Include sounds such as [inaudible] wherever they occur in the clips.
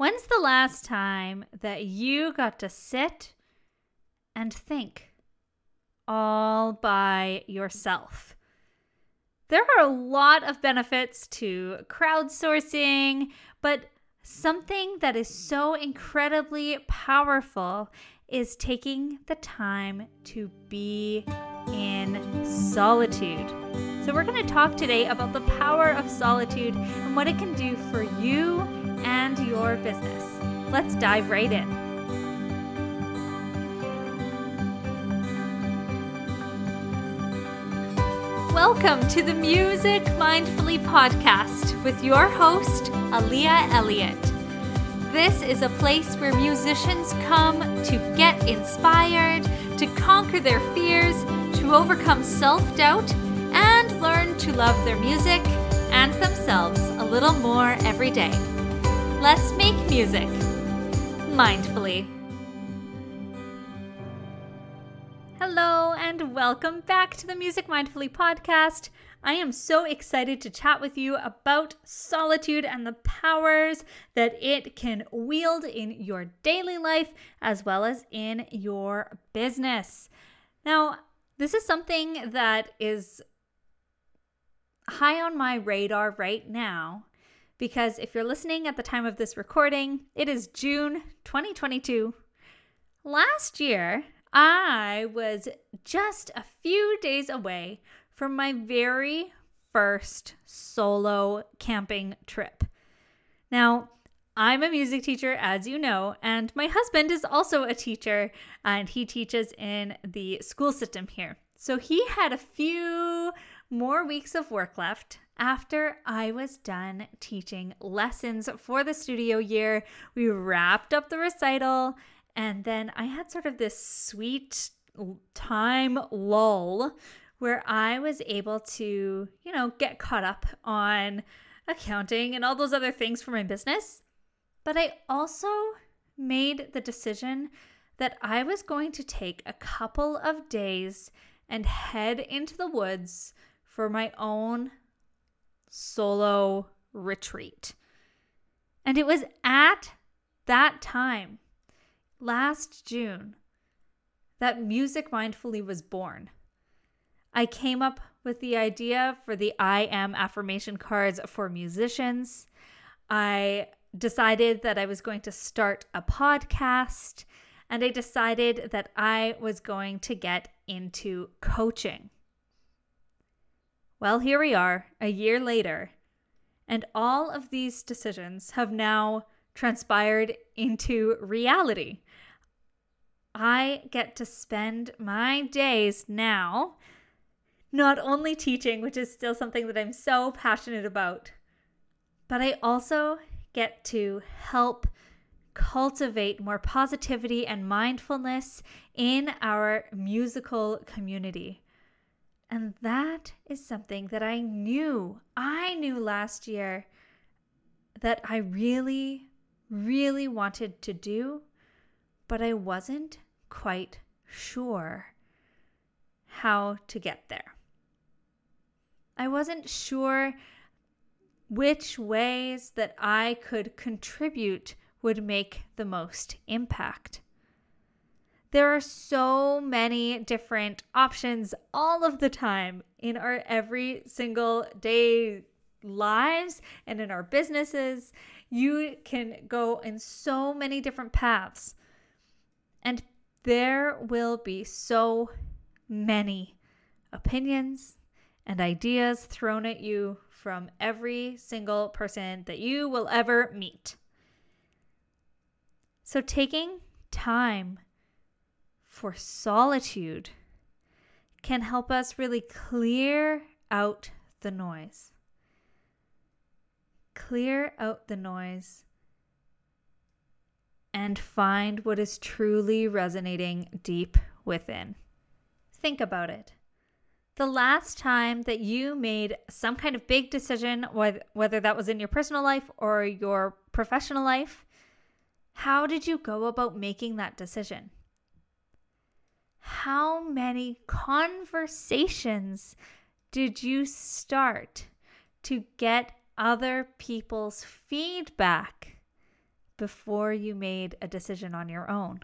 When's the last time that you got to sit and think all by yourself? There are a lot of benefits to crowdsourcing, but something that is so incredibly powerful is taking the time to be in solitude. So, we're going to talk today about the power of solitude and what it can do for you and your business. Let's dive right in. Welcome to the Music Mindfully podcast with your host, Aaliyah Elliott. This is a place where musicians come to get inspired, to conquer their fears, to overcome self doubt, and learn to love their music and themselves a little more every day. Let's make music mindfully. Hello, and welcome back to the Music Mindfully podcast. I am so excited to chat with you about solitude and the powers that it can wield in your daily life as well as in your business. Now, this is something that is high on my radar right now because if you're listening at the time of this recording, it is June 2022. Last year, I was just a few days away from my very first solo camping trip. Now, I'm a music teacher, as you know, and my husband is also a teacher, and he teaches in the school system here. So he had a few more weeks of work left after I was done teaching lessons for the studio year. We wrapped up the recital, and then I had sort of this sweet time lull where I was able to, you know, get caught up on accounting and all those other things for my business. But I also made the decision that I was going to take a couple of days and head into the woods for my own solo retreat. And it was at that time, last June, that Music Mindfully was born. I came up with the idea for the I am affirmation cards for musicians. I decided that I was going to start a podcast, and I decided that I was going to get into coaching. Well, here we are, a year later, and all of these decisions have now transpired into reality. I get to spend my days now not only teaching, which is still something that I'm so passionate about, but I also get to help cultivate more positivity and mindfulness in our musical community. And that is something that I knew, I knew last year that I really, really wanted to do, but I wasn't quite sure how to get there. I wasn't sure which ways that I could contribute would make the most impact. There are so many different options all of the time in our every single day lives and in our businesses. You can go in so many different paths. And there will be so many opinions and ideas thrown at you from every single person that you will ever meet. So, taking time for solitude can help us really clear out the noise. Clear out the noise and find what is truly resonating deep within. Think about it. The last time that you made some kind of big decision, whether that was in your personal life or your professional life, how did you go about making that decision? How many conversations did you start to get other people's feedback before you made a decision on your own.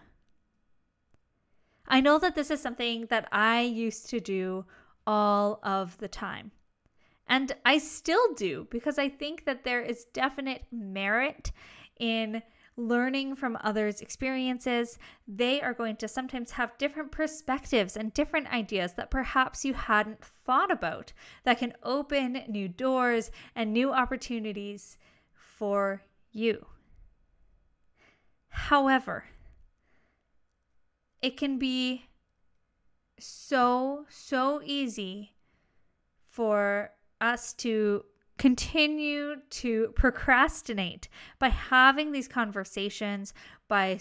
I know that this is something that I used to do all of the time. And I still do because I think that there is definite merit in learning from others' experiences. They are going to sometimes have different perspectives and different ideas that perhaps you hadn't thought about that can open new doors and new opportunities for you. However, it can be so, so easy for us to continue to procrastinate by having these conversations, by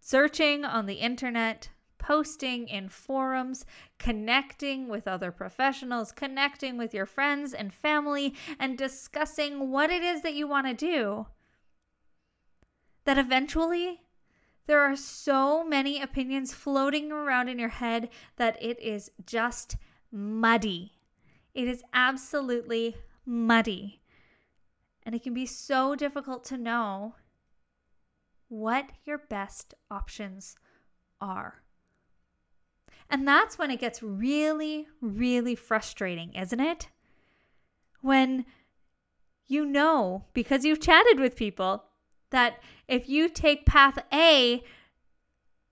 searching on the internet, posting in forums, connecting with other professionals, connecting with your friends and family, and discussing what it is that you want to do. That eventually there are so many opinions floating around in your head that it is just muddy. It is absolutely muddy. And it can be so difficult to know what your best options are. And that's when it gets really, really frustrating, isn't it? When you know, because you've chatted with people, that if you take path A,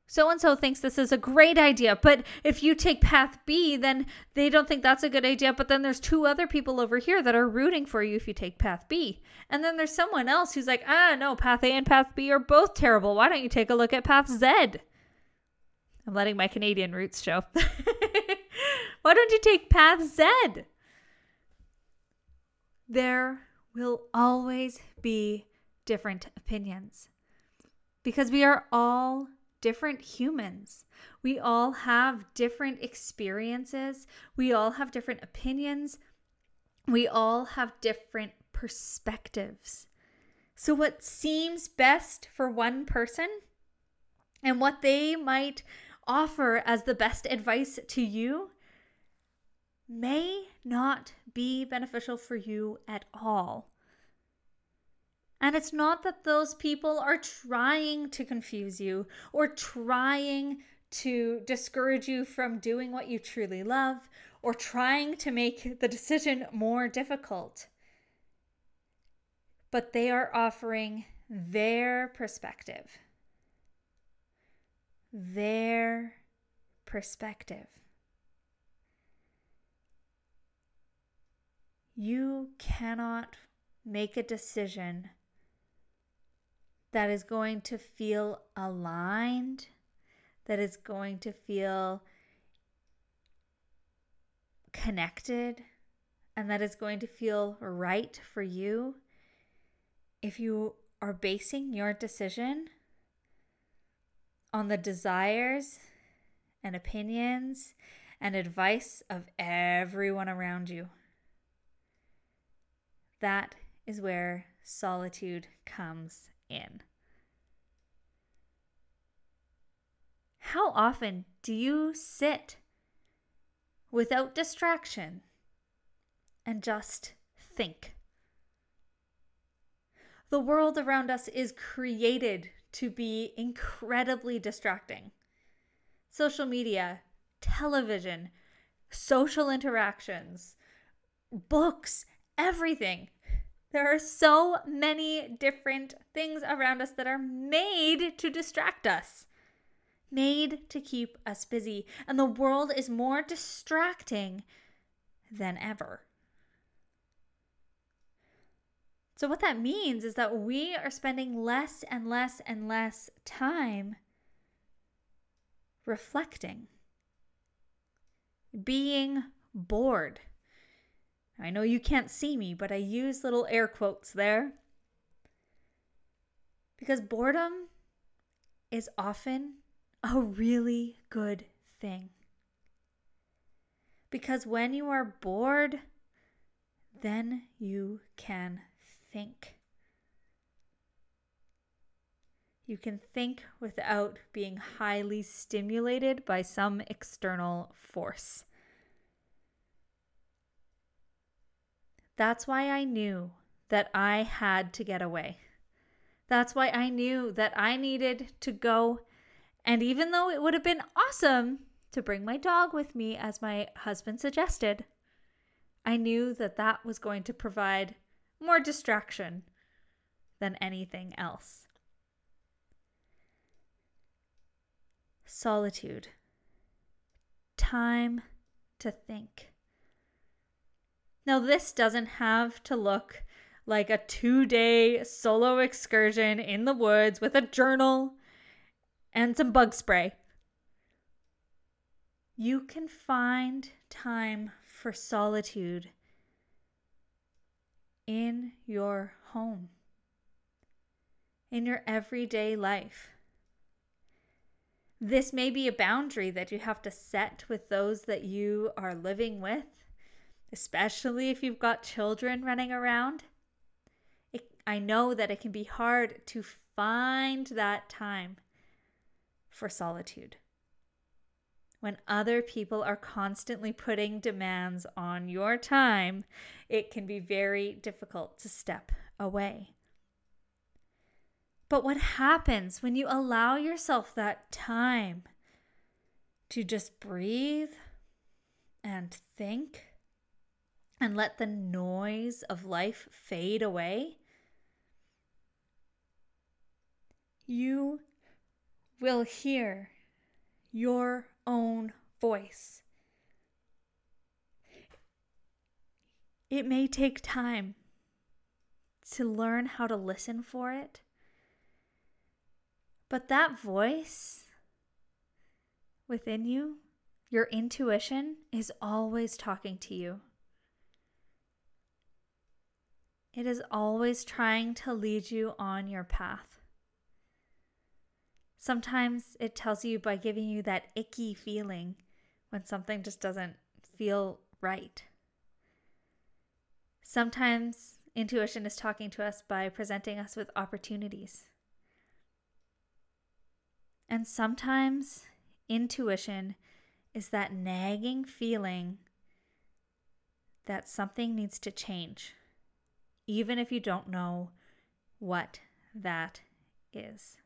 so and so thinks this is a great idea. But if you take path B, then they don't think that's a good idea. But then there's two other people over here that are rooting for you if you take path B. And then there's someone else who's like, ah, no, path A and path B are both terrible. Why don't you take a look at path Z? I'm letting my Canadian roots show. [laughs] Why don't you take path Z? There will always be different opinions because we are all different humans. We all have different experiences. We all have different opinions. We all have different perspectives. So, what seems best for one person and what they might offer as the best advice to you may not be beneficial for you at all. And it's not that those people are trying to confuse you or trying to discourage you from doing what you truly love or trying to make the decision more difficult. But they are offering their perspective. Their perspective. You cannot make a decision that is going to feel aligned, that is going to feel connected, and that is going to feel right for you if you are basing your decision on the desires and opinions and advice of everyone around you. That is where solitude comes in. How often do you sit without distraction and just think? The world around us is created to be incredibly distracting. Social media, television, social interactions, books, everything there are so many different things around us that are made to distract us, made to keep us busy. And the world is more distracting than ever. So, what that means is that we are spending less and less and less time reflecting, being bored I know you can't see me, but I use little air quotes there. Because boredom is often a really good thing. Because when you are bored, then you can think. You can think without being highly stimulated by some external force. That's why I knew that I had to get away. That's why I knew that I needed to go. And even though it would have been awesome to bring my dog with me, as my husband suggested, I knew that that was going to provide more distraction than anything else. Solitude. Time to think. Now, this doesn't have to look like a two day solo excursion in the woods with a journal and some bug spray. You can find time for solitude in your home, in your everyday life. This may be a boundary that you have to set with those that you are living with, especially if you've got children running around. It, I know that it can be hard to find that time for solitude when other people are constantly putting demands on your time, it can be very difficult to step away. But what happens when you allow yourself that time to just breathe and think and let the noise of life fade away? You will hear your own voice. It may take time to learn how to listen for it, but that voice within you, your intuition, is always talking to you. It is always trying to lead you on your path. Sometimes it tells you by giving you that icky feeling when something just doesn't feel right. Sometimes intuition is talking to us by presenting us with opportunities. And sometimes intuition is that nagging feeling that something needs to change, even if you don't know what that is.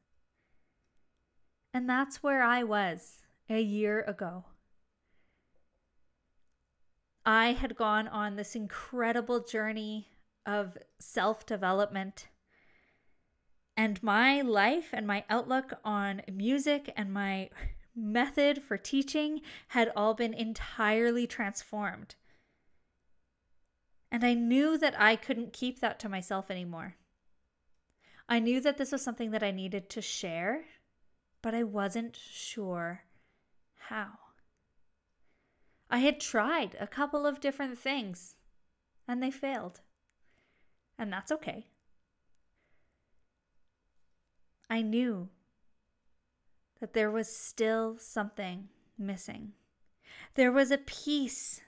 And that's where I was a year ago. I had gone on this incredible journey of self development. And my life and my outlook on music and my method for teaching had all been entirely transformed. And I knew that I couldn't keep that to myself anymore. I knew that this was something that I needed to share but I wasn't sure how. I had tried a couple of different things and they failed. And that's okay. I knew that there was still something missing. There was a piece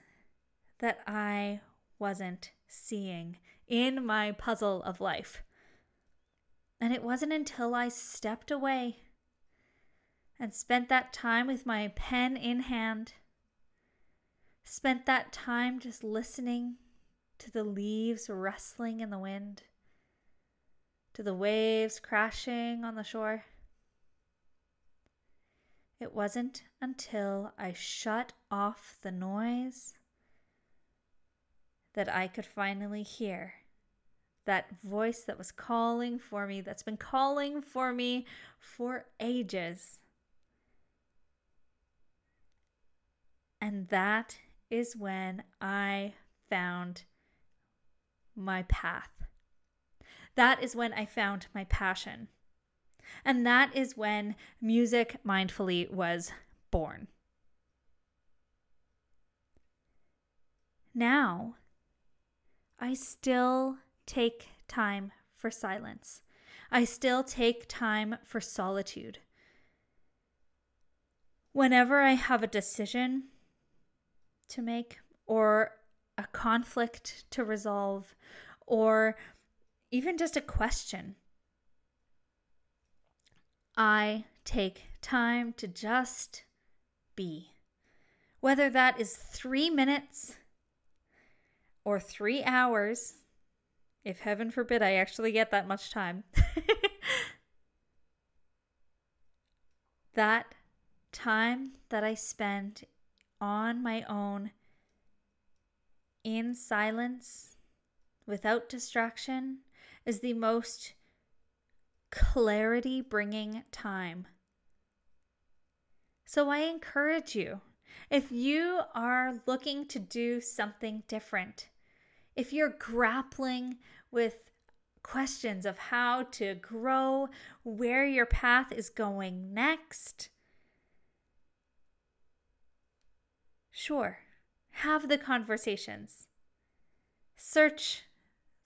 that I wasn't seeing in my puzzle of life. And it wasn't until I stepped away and spent that time with my pen in hand. Spent that time just listening to the leaves rustling in the wind, to the waves crashing on the shore. It wasn't until I shut off the noise that I could finally hear that voice that was calling for me, that's been calling for me for ages. And that is when I found my path. That is when I found my passion. And that is when Music Mindfully was born. Now, I still take time for silence. I still take time for solitude. Whenever I have a decision to make or a conflict to resolve or even just a question. I take time to just be. Whether that is three minutes or three hours, if heaven forbid I actually get that much time, [laughs] that time that I spend on my own in silence without distraction is the most clarity bringing time. So I encourage you if you are looking to do something different, if you're grappling with questions of how to grow, where your path is going next, sure, have the conversations. Search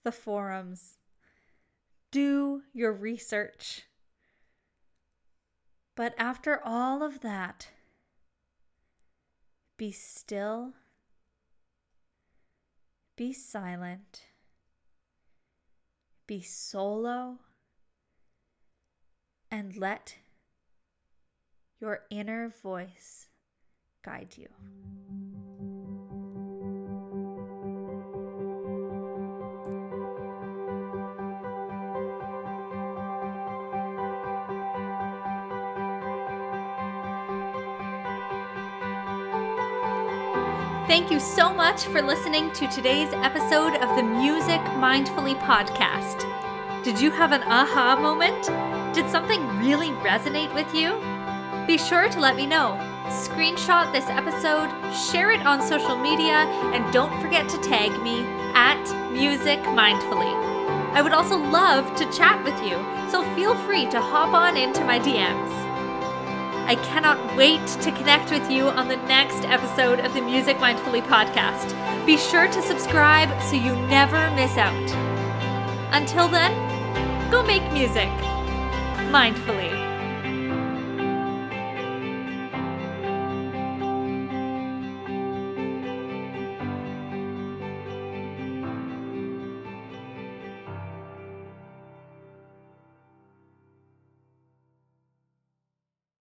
the forums. Do your research. But after all of that, be still, be silent, be solo, and let your inner voice guide you. Thank you so much for listening to today's episode of the Music Mindfully podcast. Did you have an aha moment? Did something really resonate with you? Be sure to let me know. Screenshot this episode, share it on social media, and don't forget to tag me at Music Mindfully. I would also love to chat with you, so feel free to hop on into my DMs. I cannot wait to connect with you on the next episode of the Music Mindfully podcast. Be sure to subscribe so you never miss out. Until then, go make music mindfully.